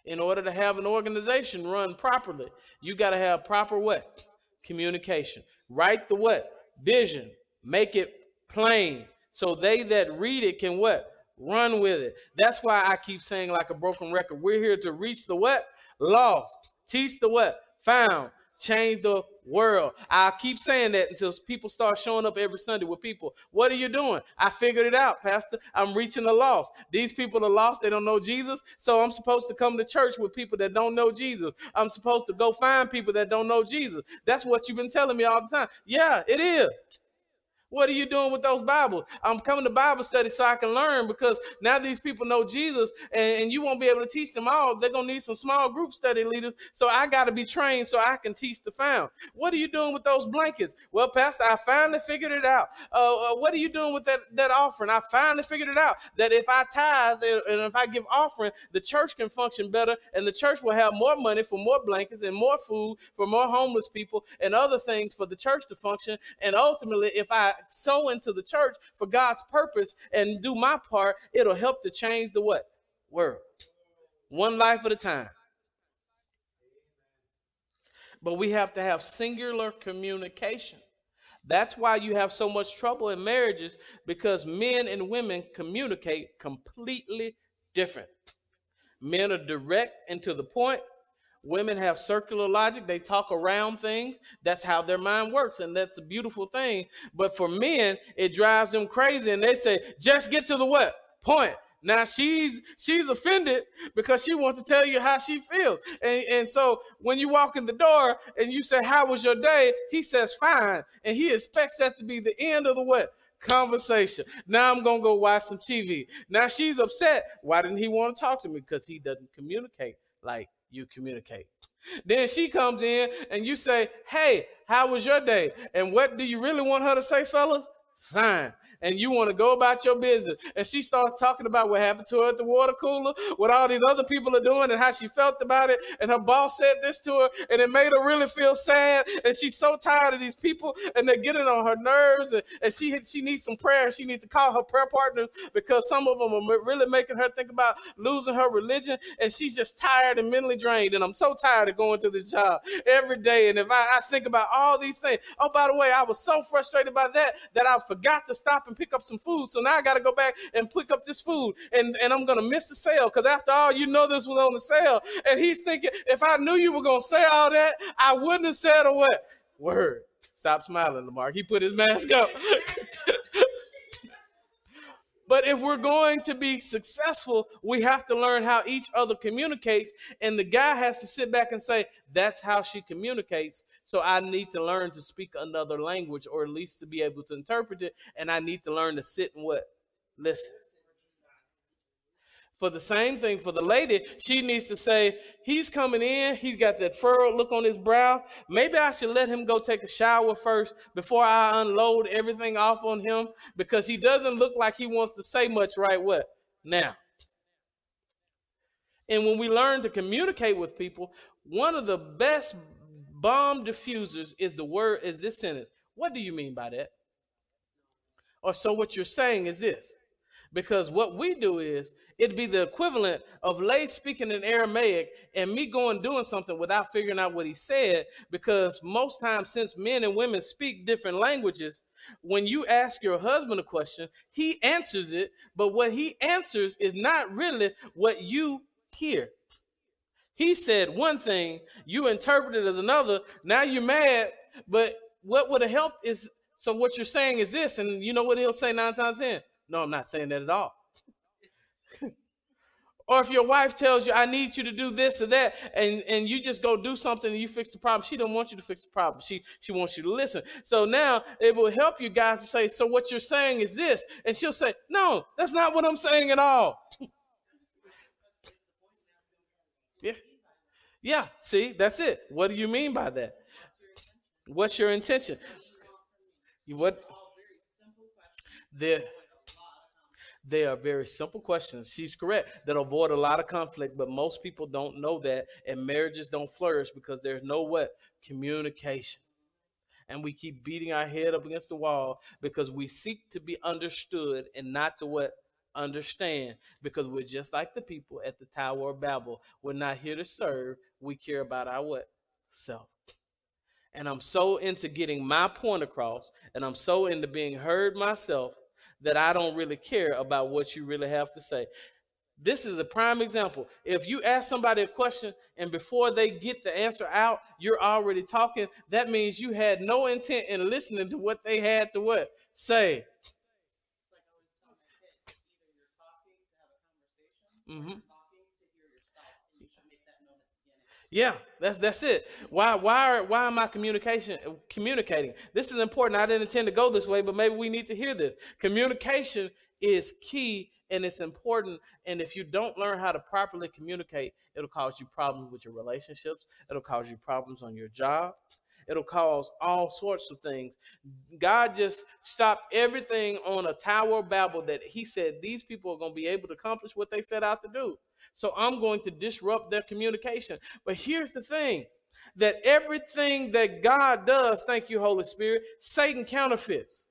In order to have an organization run properly, you got to have proper what? Communication. Write the what? Vision. Make it plain. So they that read it can what? Run with it. That's why I keep saying like a broken record. We're here to reach the what? Lost. Teach the what? Found. Change the world. I keep saying that until people start showing up every Sunday with people. What are you doing? I figured it out, Pastor. I'm reaching the lost. These people are lost. They don't know Jesus. So I'm supposed to come to church with people that don't know Jesus. I'm supposed to go find people that don't know Jesus. That's what you've been telling me all the time. Yeah, it is. What are you doing with those Bibles? I'm coming to Bible study so I can learn because now these people know Jesus and, and you won't be able to teach them all. They're going to need some small group study leaders. So I got to be trained so I can teach the found. What are you doing with those blankets? Well, Pastor, I finally figured it out. Uh, uh, what are you doing with that, that offering? I finally figured it out that if I tithe and if I give offering, the church can function better and the church will have more money for more blankets and more food for more homeless people and other things for the church to function. And ultimately, if I sow into the church for God's purpose and do my part, it'll help to change the what? World. One life at a time. But we have to have singular communication. That's why you have so much trouble in marriages because men and women communicate completely different. Men are direct and to the point, Women have circular logic. They talk around things. That's how their mind works. And that's a beautiful thing. But for men, it drives them crazy. And they say, just get to the what? Point. Now she's she's offended because she wants to tell you how she feels. And, and so when you walk in the door and you say, How was your day? He says, Fine. And he expects that to be the end of the what? Conversation. Now I'm gonna go watch some TV. Now she's upset. Why didn't he want to talk to me? Because he doesn't communicate like you communicate. Then she comes in and you say, Hey, how was your day? And what do you really want her to say, fellas? Fine and you want to go about your business. And she starts talking about what happened to her at the water cooler, what all these other people are doing, and how she felt about it. And her boss said this to her, and it made her really feel sad. And she's so tired of these people, and they're getting on her nerves. And, and she she needs some prayer. She needs to call her prayer partners because some of them are really making her think about losing her religion. And she's just tired and mentally drained. And I'm so tired of going to this job every day. And if I, I think about all these things, oh, by the way, I was so frustrated by that that I forgot to stop and and pick up some food. So now I got to go back and pick up this food and, and I'm going to miss the sale because after all, you know this was on the sale. And he's thinking, if I knew you were going to say all that, I wouldn't have said a what? Word. Stop smiling, Lamar. He put his mask up. But if we're going to be successful, we have to learn how each other communicates. And the guy has to sit back and say, that's how she communicates. So I need to learn to speak another language or at least to be able to interpret it. And I need to learn to sit and what? Listen. For the same thing for the lady, she needs to say, He's coming in, he's got that furrowed look on his brow. Maybe I should let him go take a shower first before I unload everything off on him because he doesn't look like he wants to say much right what? Now. And when we learn to communicate with people, one of the best bomb diffusers is the word is this sentence. What do you mean by that? Or so what you're saying is this because what we do is it'd be the equivalent of Lay speaking in Aramaic and me going doing something without figuring out what he said. Because most times, since men and women speak different languages, when you ask your husband a question, he answers it, but what he answers is not really what you hear. He said one thing, you interpret it as another. Now you're mad, but what would have helped is so what you're saying is this, and you know what he'll say nine times ten. No, I'm not saying that at all. or if your wife tells you, I need you to do this or that, and, and you just go do something and you fix the problem, she don't want you to fix the problem. She she wants you to listen. So now it will help you guys to say, so what you're saying is this. And she'll say, No, that's not what I'm saying at all. yeah. Yeah, see, that's it. What do you mean by that? What's your intention? You what? The they are very simple questions. She's correct that avoid a lot of conflict, but most people don't know that, and marriages don't flourish because there's no what communication. And we keep beating our head up against the wall because we seek to be understood and not to what understand because we're just like the people at the Tower of Babel. We're not here to serve. We care about our what? Self. And I'm so into getting my point across and I'm so into being heard myself that I don't really care about what you really have to say. This is a prime example. If you ask somebody a question and before they get the answer out, you're already talking, that means you had no intent in listening to what they had to what? Say. Mm-hmm. Yeah, that's that's it. Why why why am I communication communicating? This is important. I didn't intend to go this way, but maybe we need to hear this. Communication is key and it's important. And if you don't learn how to properly communicate, it'll cause you problems with your relationships. It'll cause you problems on your job. It'll cause all sorts of things. God just stopped everything on a Tower of Babel that He said these people are going to be able to accomplish what they set out to do. So I'm going to disrupt their communication. But here's the thing that everything that God does, thank you, Holy Spirit, Satan counterfeits.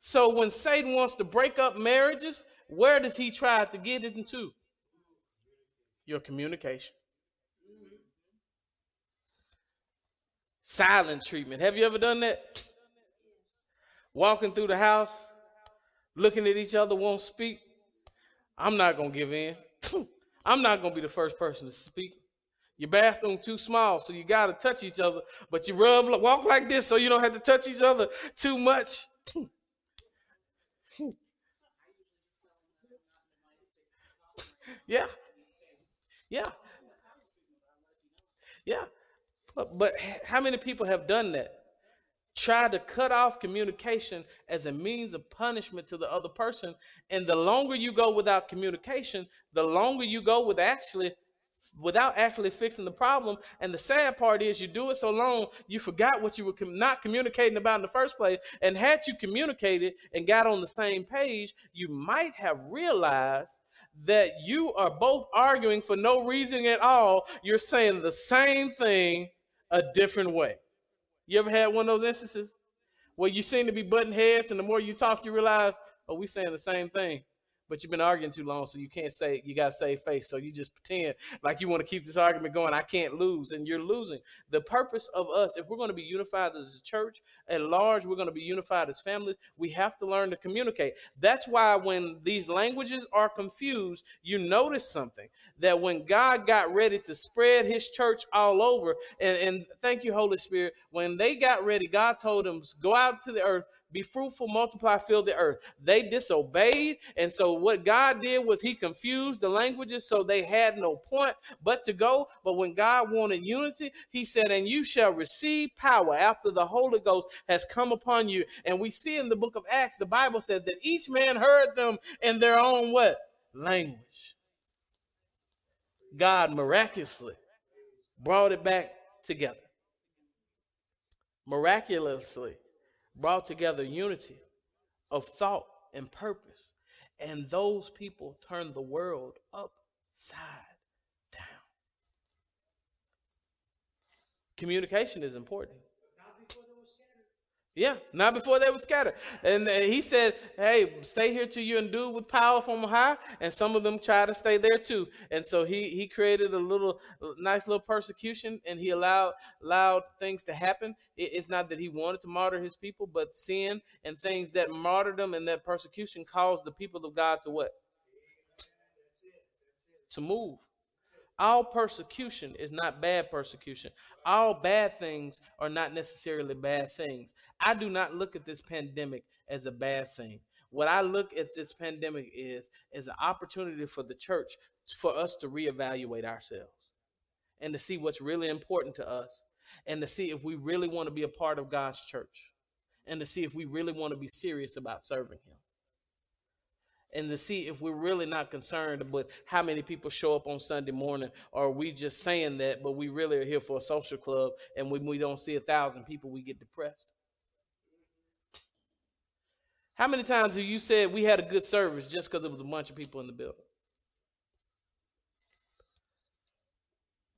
So when Satan wants to break up marriages, where does he try to get it into? Your communication. Silent treatment. Have you ever done that? Walking through the house, looking at each other, won't speak. I'm not going to give in. I'm not going to be the first person to speak. Your bathroom too small, so you got to touch each other, but you rub, walk like this so you don't have to touch each other too much. Yeah. Yeah. Yeah. But, but how many people have done that? Try to cut off communication as a means of punishment to the other person. And the longer you go without communication, the longer you go with actually without actually fixing the problem. And the sad part is, you do it so long, you forgot what you were com- not communicating about in the first place. And had you communicated and got on the same page, you might have realized that you are both arguing for no reason at all. You're saying the same thing a different way. You ever had one of those instances? Where you seem to be butting heads, and the more you talk, you realize, oh, we saying the same thing but you've been arguing too long, so you can't say you got to save face. So you just pretend like you want to keep this argument going. I can't lose, and you're losing. The purpose of us, if we're going to be unified as a church at large, we're going to be unified as families. We have to learn to communicate. That's why when these languages are confused, you notice something that when God got ready to spread His church all over, and, and thank you, Holy Spirit, when they got ready, God told them go out to the earth be fruitful, multiply, fill the earth. They disobeyed. And so what God did was he confused the languages so they had no point but to go. But when God wanted unity, he said, and you shall receive power after the Holy Ghost has come upon you. And we see in the book of Acts, the Bible says that each man heard them in their own what? Language. God miraculously brought it back together. Miraculously brought together unity of thought and purpose. And those people turned the world upside down. Communication is important. Yeah, not before they were scattered. And he said, Hey, stay here till you endued with power from high. And some of them try to stay there too. And so he he created a little nice little persecution and he allowed allowed things to happen. it's not that he wanted to martyr his people, but sin and things that martyred them and that persecution caused the people of God to what? To move. All persecution is not bad persecution. All bad things are not necessarily bad things. I do not look at this pandemic as a bad thing. What I look at this pandemic is is an opportunity for the church for us to reevaluate ourselves and to see what's really important to us and to see if we really want to be a part of God's church and to see if we really want to be serious about serving him and to see if we're really not concerned with how many people show up on Sunday morning, or we just saying that, but we really are here for a social club, and when we don't see a thousand people, we get depressed. How many times have you said we had a good service just because there was a bunch of people in the building?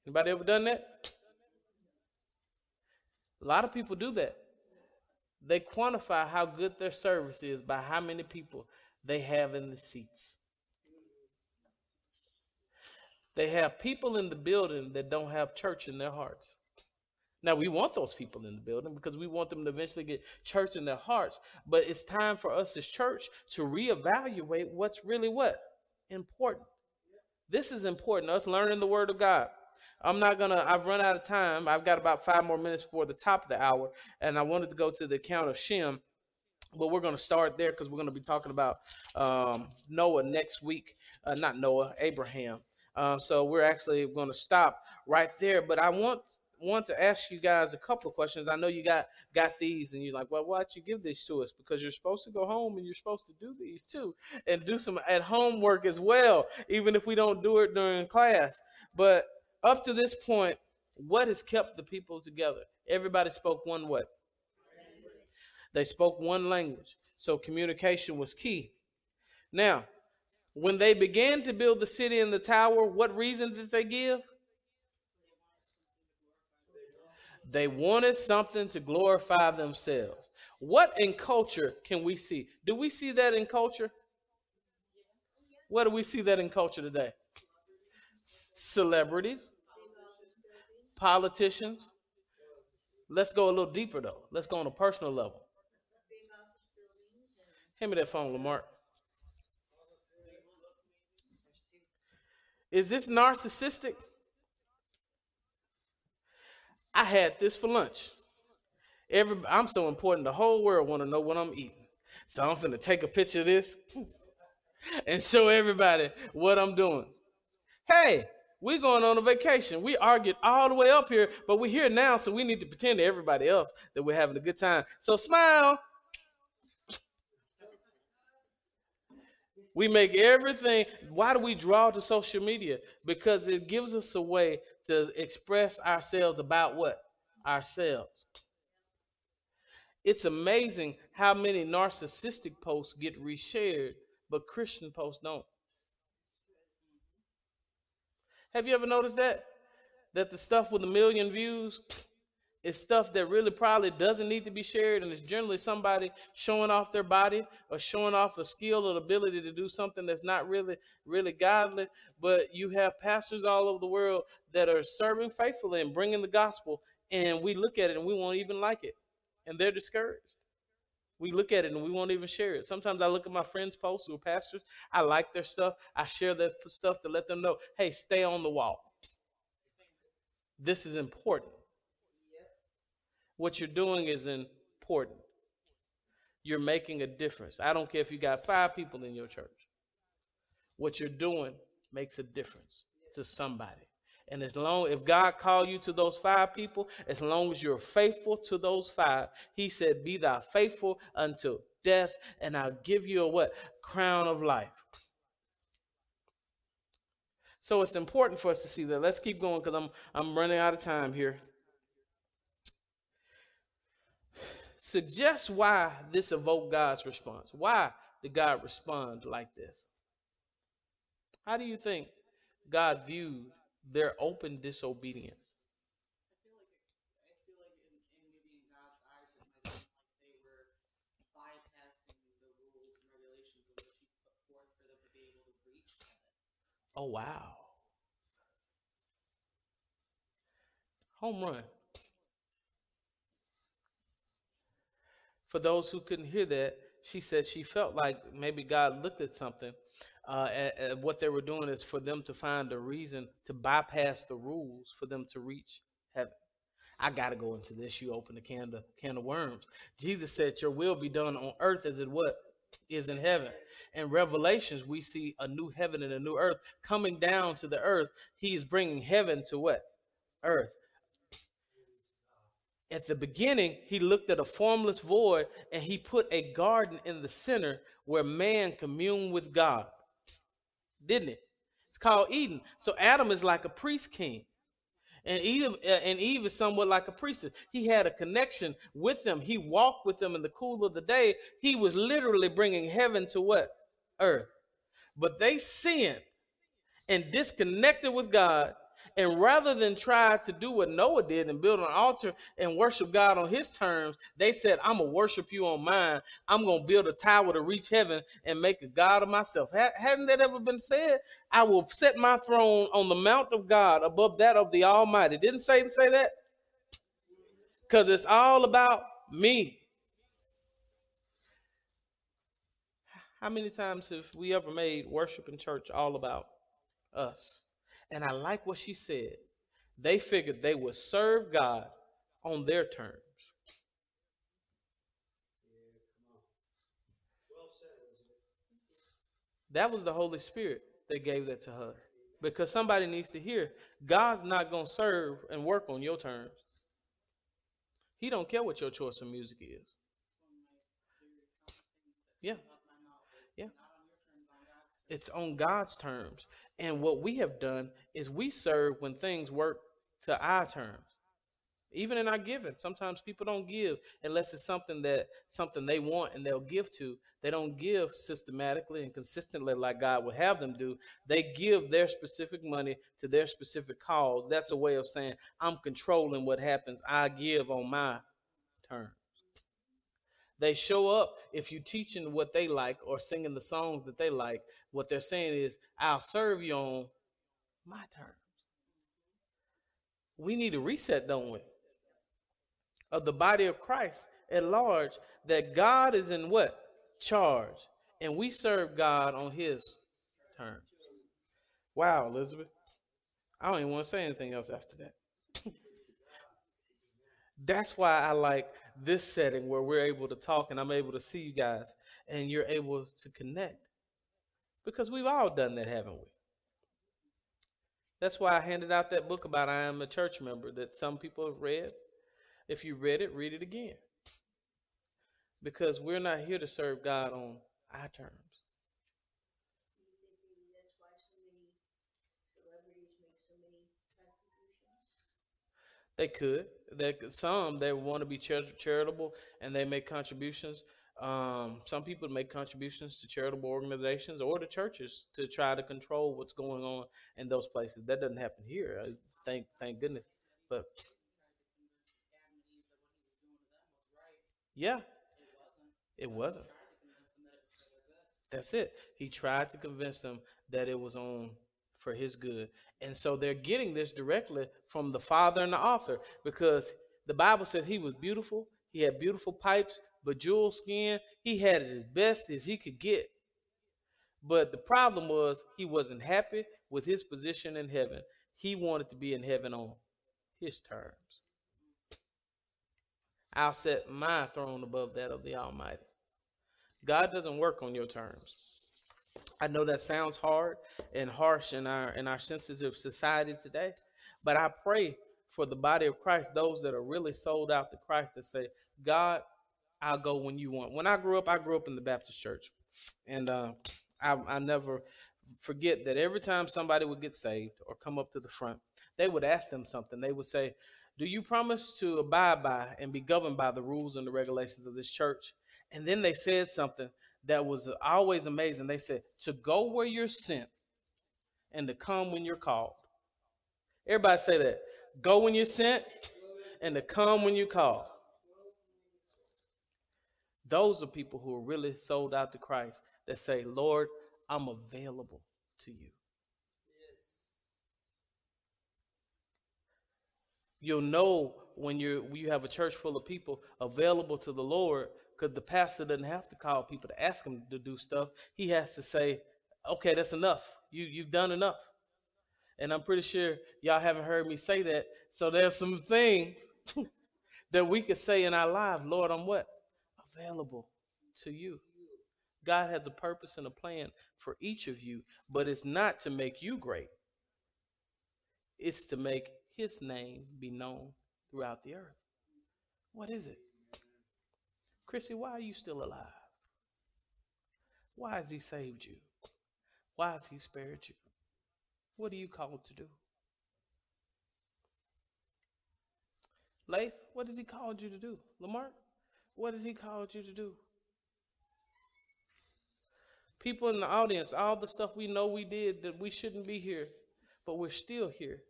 Anybody ever done that? A lot of people do that. They quantify how good their service is by how many people they have in the seats. They have people in the building that don't have church in their hearts. Now, we want those people in the building because we want them to eventually get church in their hearts. But it's time for us as church to reevaluate what's really what? Important. This is important, us learning the word of God. I'm not gonna. I've run out of time. I've got about five more minutes before the top of the hour, and I wanted to go to the account of Shem but we're going to start there because we're going to be talking about um, Noah next week. Uh, not Noah, Abraham. Um, so we're actually going to stop right there. But I want want to ask you guys a couple of questions. I know you got got these, and you're like, well, why'd you give these to us? Because you're supposed to go home and you're supposed to do these too, and do some at home work as well, even if we don't do it during class. But up to this point, what has kept the people together? Everybody spoke one what? They spoke one language, so communication was key. Now, when they began to build the city and the tower, what reason did they give? They wanted something to glorify themselves. What in culture can we see? Do we see that in culture? What do we see that in culture today? Celebrities, politicians. Let's go a little deeper though. Let's go on a personal level. Hand me that phone, Lamar. Is this narcissistic? I had this for lunch. Every, I'm so important. The whole world want to know what I'm eating. So I'm finna take a picture of this and show everybody what I'm doing. Hey, we're going on a vacation. We argued all the way up here, but we're here now, so we need to pretend to everybody else that we're having a good time. So smile. We make everything. Why do we draw to social media? Because it gives us a way to express ourselves about what? Ourselves. It's amazing how many narcissistic posts get reshared, but Christian posts don't. Have you ever noticed that? That the stuff with a million views is stuff that really probably doesn't need to be shared, and it's generally somebody showing off their body or showing off a skill or ability to do something that's not really, really godly. But you have pastors all over the world that are serving faithfully and bringing the gospel, and we look at it and we won't even like it, and they're discouraged. We look at it and we won't even share it. Sometimes I look at my friends' posts who are pastors. I like their stuff. I share their stuff to let them know, hey, stay on the wall. This is important. What you're doing is important. You're making a difference. I don't care if you got five people in your church. What you're doing makes a difference to somebody. And as long if God called you to those five people, as long as you're faithful to those five, he said, Be thou faithful until death, and I'll give you a what? Crown of life. So it's important for us to see that. Let's keep going because I'm I'm running out of time here. Suggest why this evoked God's response. Why did God respond like this? How do you think God viewed their open disobedience. Oh wow. Home run. For those who couldn't hear that, she said she felt like maybe God looked at something uh, what they were doing is for them to find a reason to bypass the rules for them to reach heaven. I got to go into this. You open the can of, can of worms. Jesus said, Your will be done on earth as it what is in heaven. In Revelations, we see a new heaven and a new earth coming down to the earth. He is bringing heaven to what? Earth. At the beginning, he looked at a formless void and he put a garden in the center where man communed with God didn't it? It's called Eden. So Adam is like a priest king. And Eve, uh, and Eve is somewhat like a priestess. He had a connection with them. He walked with them in the cool of the day. He was literally bringing heaven to what? Earth. But they sinned and disconnected with God and rather than try to do what Noah did and build an altar and worship God on his terms, they said, I'm going to worship you on mine. I'm going to build a tower to reach heaven and make a God of myself. Hadn't that ever been said? I will set my throne on the mount of God above that of the Almighty. Didn't Satan say that? Because it's all about me. How many times have we ever made worship in church all about us? And I like what she said. They figured they would serve God on their terms. That was the Holy Spirit that gave that to her. Because somebody needs to hear God's not going to serve and work on your terms. He don't care what your choice of music is. Yeah. Yeah. It's on God's terms. And what we have done is we serve when things work to our terms. Even in our giving, sometimes people don't give unless it's something that something they want and they'll give to. They don't give systematically and consistently like God would have them do. They give their specific money to their specific cause. That's a way of saying I'm controlling what happens. I give on my terms. They show up if you're teaching what they like or singing the songs that they like. What they're saying is, I'll serve you on my terms. We need a reset, don't we? Of the body of Christ at large, that God is in what? Charge. And we serve God on his terms. Wow, Elizabeth. I don't even want to say anything else after that. That's why I like this setting where we're able to talk and I'm able to see you guys and you're able to connect. Because we've all done that, haven't we? That's why I handed out that book about I am a church member that some people have read. If you read it, read it again. Because we're not here to serve God on our terms. They could. They some they want to be charitable and they make contributions. Um, some people make contributions to charitable organizations or to churches to try to control what's going on in those places. That doesn't happen here. Thank thank goodness. But yeah, it wasn't. That's it. He tried to convince them that it was on for his good. And so they're getting this directly from the father and the author because the Bible says he was beautiful. He had beautiful pipes, bejeweled skin. He had it as best as he could get. But the problem was he wasn't happy with his position in heaven. He wanted to be in heaven on his terms. I'll set my throne above that of the Almighty. God doesn't work on your terms. I know that sounds hard and harsh in our in our sensitive society today, but I pray for the body of Christ, those that are really sold out to Christ that say, God, I'll go when you want. When I grew up, I grew up in the Baptist church. And uh, I, I never forget that every time somebody would get saved or come up to the front, they would ask them something. They would say, Do you promise to abide by and be governed by the rules and the regulations of this church? And then they said something that was always amazing. They said, To go where you're sent and to come when you're called. Everybody say that. Go when you're sent and to come when you're called. Those are people who are really sold out to Christ that say, Lord, I'm available to you. Yes. You'll know when you you have a church full of people available to the Lord because the pastor doesn't have to call people to ask him to do stuff. He has to say, "Okay, that's enough. You you've done enough." And I'm pretty sure y'all haven't heard me say that. So there's some things that we could say in our lives, Lord, I'm what? Available to you. God has a purpose and a plan for each of you, but it's not to make you great. It's to make his name be known throughout the earth. What is it? Chrissy, why are you still alive? Why has he saved you? Why has he spared you? What are you called to do? Lath, what has he called you to do? Lamar, what has he called you to do? People in the audience, all the stuff we know we did that we shouldn't be here, but we're still here.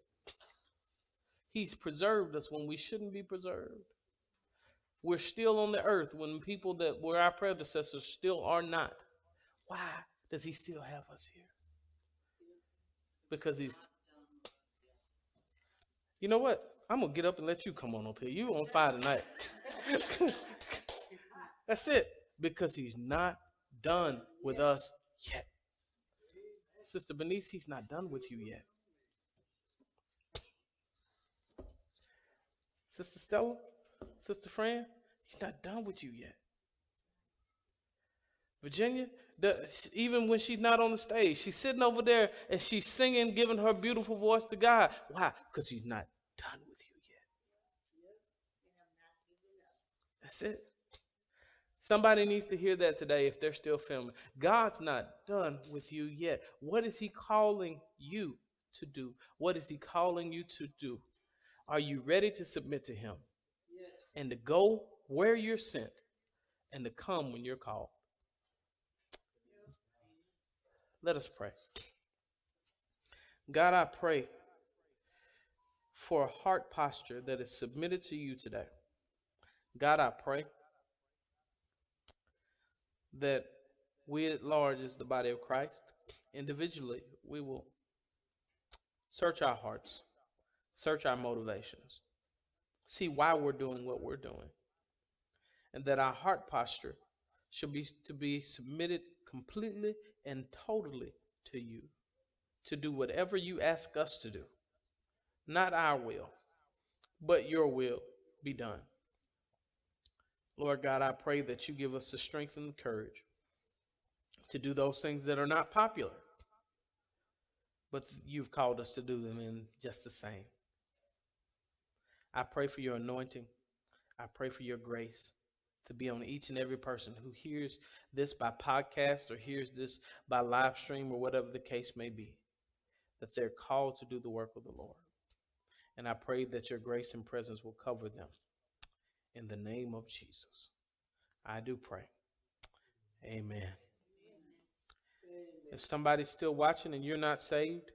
He's preserved us when we shouldn't be preserved. We're still on the earth when people that were our predecessors still are not. Why does he still have us here? because he's. You know what? I'm gonna get up and let you come on up here. You on fire tonight. That's it. Because he's not done with us yet. Sister Benice, he's not done with you yet. Sister Stella, Sister Fran, he's not done with you yet. Virginia, the, even when she's not on the stage, she's sitting over there and she's singing, giving her beautiful voice to God. Why? Because He's not done with you yet. That's it. Somebody needs to hear that today if they're still filming. God's not done with you yet. What is He calling you to do? What is He calling you to do? Are you ready to submit to Him? And to go where you're sent and to come when you're called? Let us pray. God, I pray for a heart posture that is submitted to you today. God, I pray that we at large, as the body of Christ, individually, we will search our hearts, search our motivations, see why we're doing what we're doing, and that our heart posture should be to be submitted completely and totally to you to do whatever you ask us to do. Not our will, but your will be done. Lord God, I pray that you give us the strength and the courage to do those things that are not popular. but you've called us to do them in just the same. I pray for your anointing. I pray for your grace to be on each and every person who hears this by podcast or hears this by live stream or whatever the case may be, that they're called to do the work of the Lord. And I pray that your grace and presence will cover them. In the name of Jesus, I do pray. Amen. If somebody's still watching and you're not saved,